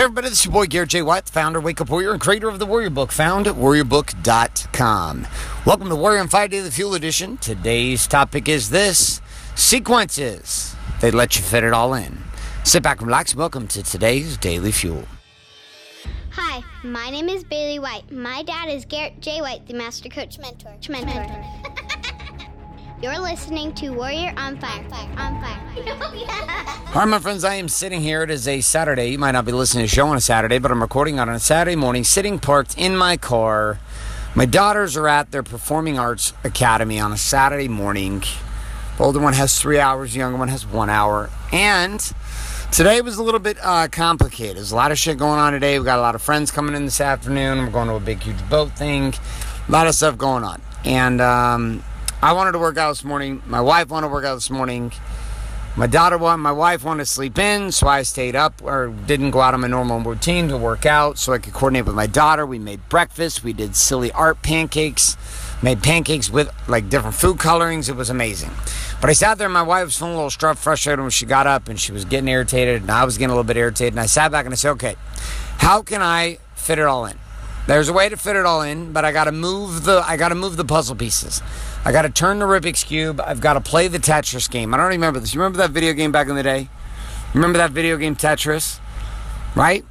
Hey everybody, this is your boy Garrett J. White, founder of Wake Up Warrior and creator of the Warrior Book, found at warriorbook.com. Welcome to Warrior on Fire the Fuel Edition. Today's topic is this sequences. They let you fit it all in. Sit back and relax. Welcome to today's Daily Fuel. Hi, my name is Bailey White. My dad is Garrett J. White, the Master Coach Mentor. Mentor. You're listening to Warrior on Fire. Fire. On Fire. All right, my friends, I am sitting here. It is a Saturday. You might not be listening to the show on a Saturday, but I'm recording on a Saturday morning, sitting parked in my car. My daughters are at their Performing Arts Academy on a Saturday morning. The older one has three hours, the younger one has one hour. And today was a little bit uh, complicated. There's a lot of shit going on today. We got a lot of friends coming in this afternoon. We're going to a big, huge boat thing. A lot of stuff going on. And um, I wanted to work out this morning. My wife wanted to work out this morning. My daughter wanted, my wife wanted to sleep in, so I stayed up or didn't go out on my normal routine to work out so I could coordinate with my daughter. We made breakfast. We did silly art pancakes, made pancakes with like different food colorings. It was amazing. But I sat there and my wife was feeling a little struck, frustrated when she got up and she was getting irritated and I was getting a little bit irritated. And I sat back and I said, okay, how can I fit it all in? There's a way to fit it all in, but I got to move the I got to move the puzzle pieces. I got to turn the Rubik's cube. I've got to play the Tetris game. I don't remember this. You remember that video game back in the day? Remember that video game Tetris? Right?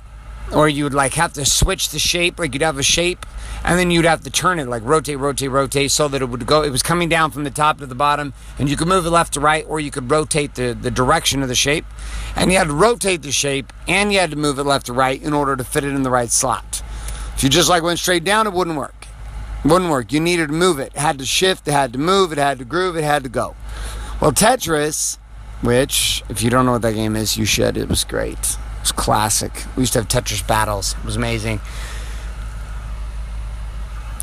Or you would like have to switch the shape, like you'd have a shape, and then you'd have to turn it, like rotate, rotate, rotate, so that it would go. It was coming down from the top to the bottom, and you could move it left to right, or you could rotate the, the direction of the shape. And you had to rotate the shape, and you had to move it left to right in order to fit it in the right slot. If you just like went straight down, it wouldn't work. Wouldn't work. You needed to move it. It had to shift, it had to move, it had to groove, it had to go. Well, Tetris, which, if you don't know what that game is, you should. It was great. It was classic. We used to have Tetris battles. It was amazing.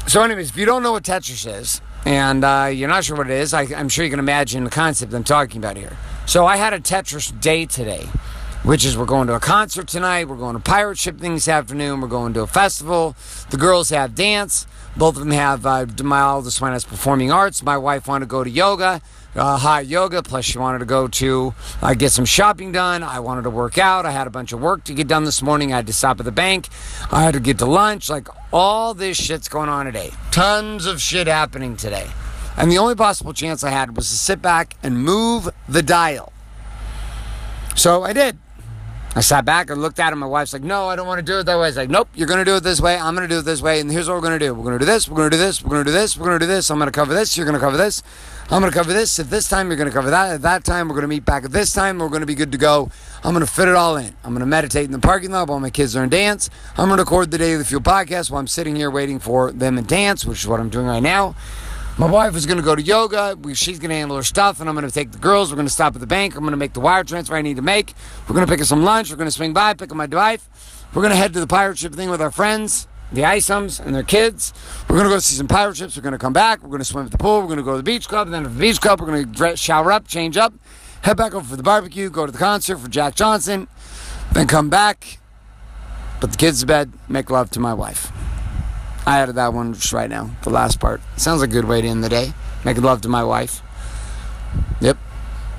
So, anyways, if you don't know what Tetris is, and uh, you're not sure what it is, I, I'm sure you can imagine the concept I'm talking about here. So, I had a Tetris day today which is we're going to a concert tonight, we're going to pirate ship thing this afternoon, we're going to a festival. The girls have dance. Both of them have uh, my oldest one has performing arts. My wife wanted to go to yoga, uh, hot yoga. Plus, she wanted to go to uh, get some shopping done. I wanted to work out. I had a bunch of work to get done this morning. I had to stop at the bank. I had to get to lunch. Like all this shit's going on today. Tons of shit happening today. And the only possible chance I had was to sit back and move the dial. So I did. I sat back and looked at him. My wife's like, no, I don't want to do it that way. Was like, nope, you're going to do it this way. I'm going to do it this way. And here's what we're going to do. We're going to do this. We're going to do this. We're going to do this. We're going to do this. I'm going to cover this. You're going to cover this. I'm going to cover this. At this time, you're going to cover that. At that time, we're going to meet back at this time. We're going to be good to go. I'm going to fit it all in. I'm going to meditate in the parking lot while my kids in dance. I'm going to record the Daily Fuel podcast while I'm sitting here waiting for them in dance, which is what I'm doing right now. My wife is going to go to yoga. She's going to handle her stuff, and I'm going to take the girls. We're going to stop at the bank. I'm going to make the wire transfer I need to make. We're going to pick up some lunch. We're going to swing by, pick up my wife. We're going to head to the pirate ship thing with our friends, the Isums and their kids. We're going to go see some pirate ships. We're going to come back. We're going to swim at the pool. We're going to go to the beach club. And then at the beach club, we're going to shower up, change up, head back over for the barbecue, go to the concert for Jack Johnson, then come back, put the kids to bed, make love to my wife. I added that one just right now, the last part. Sounds a good way to end the day. Making love to my wife. Yep.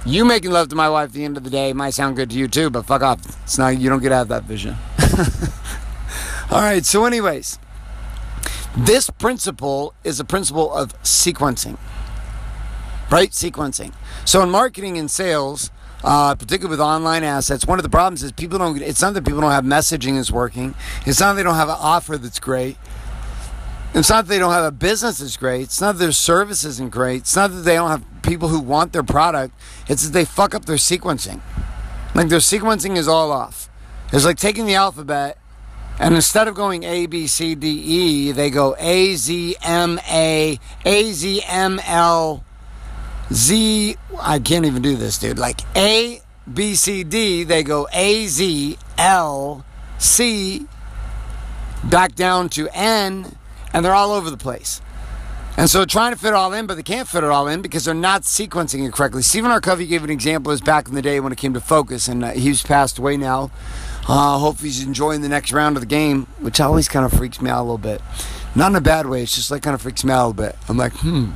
You making love to my wife at the end of the day might sound good to you too, but fuck off. It's not you don't get out of that vision. All right, so anyways, this principle is a principle of sequencing. Right? Sequencing. So in marketing and sales, uh, particularly with online assets, one of the problems is people don't. It's not that people don't have messaging that's working. It's not that they don't have an offer that's great. It's not that they don't have a business that's great. It's not that their service isn't great. It's not that they don't have people who want their product. It's that they fuck up their sequencing. Like their sequencing is all off. It's like taking the alphabet and instead of going A, B, C, D, E, they go A, Z, M, A, A, Z, M, L, Z. I can't even do this, dude. Like A, B, C, D, they go A, Z, L, C, back down to N, and they're all over the place. And so trying to fit it all in, but they can't fit it all in because they're not sequencing it correctly. Stephen R. Covey gave an example as back in the day when it came to focus, and uh, he's passed away now. Uh, hope he's enjoying the next round of the game, which always kind of freaks me out a little bit. Not in a bad way, it's just like kind of freaks me out a little bit. I'm like, hmm.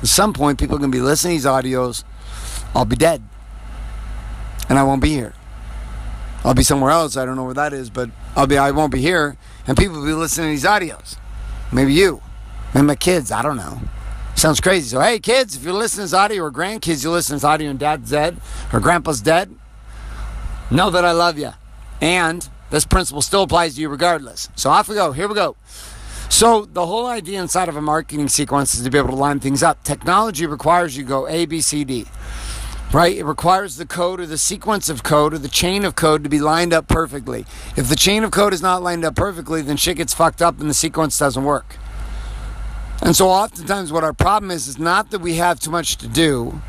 At some point, people are going to be listening to these audios. I'll be dead. And I won't be here. I'll be somewhere else. I don't know where that is, but I'll be. I won't be here, and people will be listening to these audios. Maybe you, maybe my kids. I don't know. Sounds crazy. So hey, kids, if you're listening to this audio, or grandkids, you listen to this audio, and Dad's dead or Grandpa's dead, know that I love you, and this principle still applies to you regardless. So off we go. Here we go. So the whole idea inside of a marketing sequence is to be able to line things up. Technology requires you go A, B, C, D. Right? It requires the code or the sequence of code or the chain of code to be lined up perfectly. If the chain of code is not lined up perfectly, then shit gets fucked up and the sequence doesn't work. And so oftentimes what our problem is is not that we have too much to do.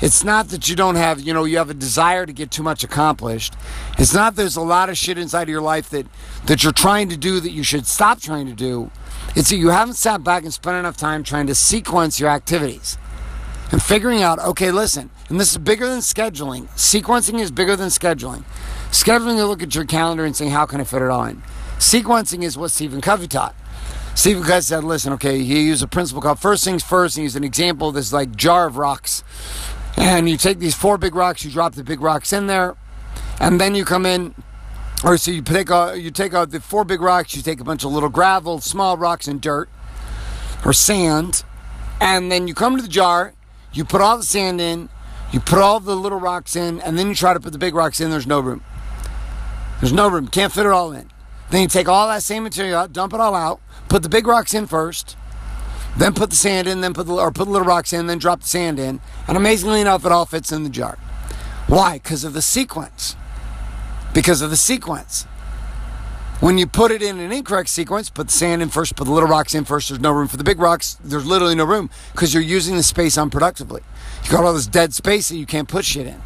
It's not that you don't have, you know, you have a desire to get too much accomplished. It's not there's a lot of shit inside of your life that that you're trying to do that you should stop trying to do. It's that you haven't sat back and spent enough time trying to sequence your activities and figuring out, okay, listen, and this is bigger than scheduling. Sequencing is bigger than scheduling. Scheduling, you look at your calendar and saying, how can I fit it all in? Sequencing is what Stephen Covey taught. Stephen Covey said, listen, okay, he used a principle called first things first, and he used an example of this like jar of rocks. And you take these four big rocks, you drop the big rocks in there, and then you come in or so you take out you take out the four big rocks, you take a bunch of little gravel, small rocks and dirt or sand, and then you come to the jar, you put all the sand in, you put all the little rocks in, and then you try to put the big rocks in, there's no room. There's no room, can't fit it all in. Then you take all that same material out, dump it all out, put the big rocks in first, then put the sand in, then put the or put the little rocks in, then drop the sand in, and amazingly enough, it all fits in the jar. Why? Because of the sequence because of the sequence. When you put it in an incorrect sequence, put the sand in first, put the little rocks in first, there's no room for the big rocks. There's literally no room because you're using the space unproductively. You got all this dead space that you can't put shit in.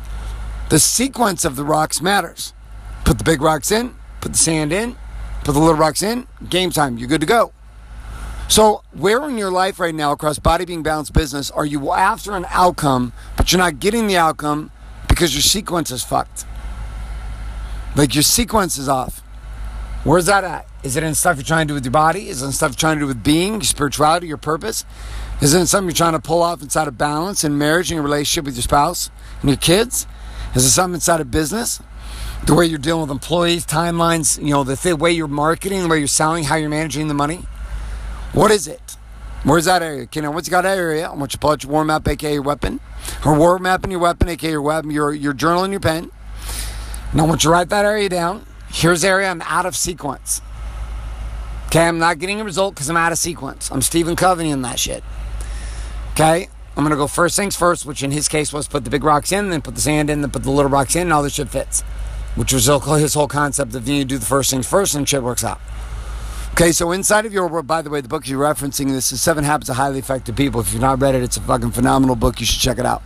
The sequence of the rocks matters. Put the big rocks in, put the sand in, put the little rocks in, game time, you're good to go. So, where in your life right now, across body being balanced business, are you after an outcome, but you're not getting the outcome because your sequence is fucked? Like your sequence is off. Where's that at? Is it in stuff you're trying to do with your body? Is it in stuff you're trying to do with being, spirituality, your purpose? Is it in something you're trying to pull off inside of balance in marriage and your relationship with your spouse and your kids? Is it something inside of business? The way you're dealing with employees, timelines, you know, the th- way you're marketing, the way you're selling, how you're managing the money? What is it? Where's that area? Okay, now once you got that area, I want you to pull out your war map, aka your weapon, or war map and your weapon, aka your weapon, your, your journal and your pen. Now, I want you to write that area down, here's area I'm out of sequence. Okay, I'm not getting a result because I'm out of sequence. I'm Stephen Covey in that shit. Okay, I'm gonna go first things first, which in his case was put the big rocks in, then put the sand in, then put the little rocks in, and all this shit fits. Which was his whole concept of you do the first things first and shit works out. Okay, so inside of your world, by the way, the book you're referencing this is Seven Habits of Highly Effective People. If you've not read it, it's a fucking phenomenal book. You should check it out.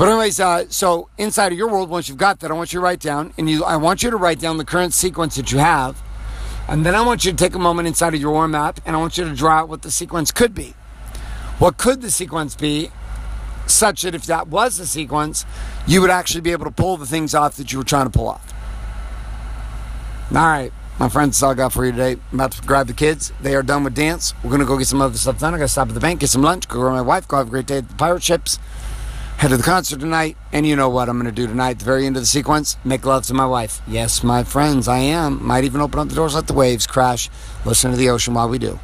But anyways, uh, so inside of your world, once you've got that, I want you to write down, and you, I want you to write down the current sequence that you have, and then I want you to take a moment inside of your war map, and I want you to draw out what the sequence could be. What could the sequence be, such that if that was the sequence, you would actually be able to pull the things off that you were trying to pull off. All right, my friends, that's all I got for you today. I'm about to grab the kids. They are done with dance. We're gonna go get some other stuff done. I gotta stop at the bank, get some lunch, go grab my wife, go have a great day at the pirate ships head to the concert tonight, and you know what I'm going to do tonight at the very end of the sequence? Make love to my wife. Yes, my friends, I am. Might even open up the doors, let the waves crash, listen to the ocean while we do.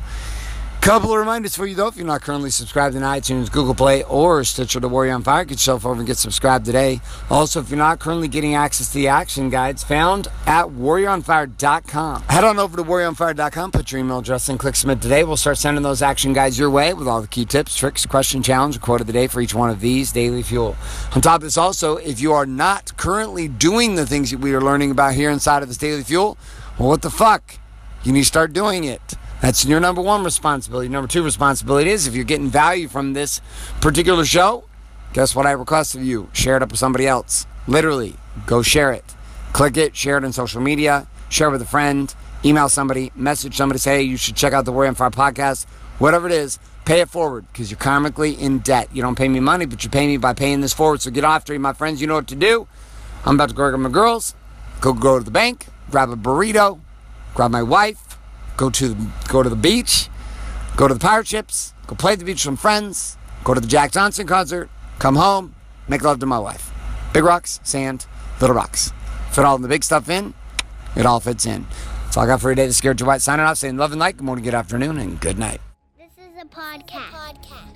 Couple of reminders for you though, if you're not currently subscribed in iTunes, Google Play, or Stitcher to Warrior on Fire, get yourself over and get subscribed today. Also, if you're not currently getting access to the action guides found at warrioronfire.com, head on over to warrioronfire.com, put your email address and click submit today. We'll start sending those action guides your way with all the key tips, tricks, question, challenge, quote of the day for each one of these daily fuel. On top of this, also, if you are not currently doing the things that we are learning about here inside of this daily fuel, well, what the fuck? You need to start doing it. That's your number one responsibility. Number two responsibility is if you're getting value from this particular show, guess what I request of you? Share it up with somebody else. Literally, go share it. Click it, share it on social media, share it with a friend, email somebody, message somebody, say, hey, you should check out the Warrior on Fire podcast. Whatever it is, pay it forward because you're karmically in debt. You don't pay me money, but you pay me by paying this forward. So get after it, my friends. You know what to do. I'm about to go grab my girls, go go to the bank, grab a burrito, grab my wife, go to go to the beach, go to the pirate ships, go play at the beach with some friends, go to the Jack Johnson concert, come home, make love to my wife. Big rocks, sand, little rocks. Fit all the big stuff in, it all fits in. All I got for today. This is Garrett J. White signing off, saying love and light. Good morning, good afternoon, and good night. This is a podcast.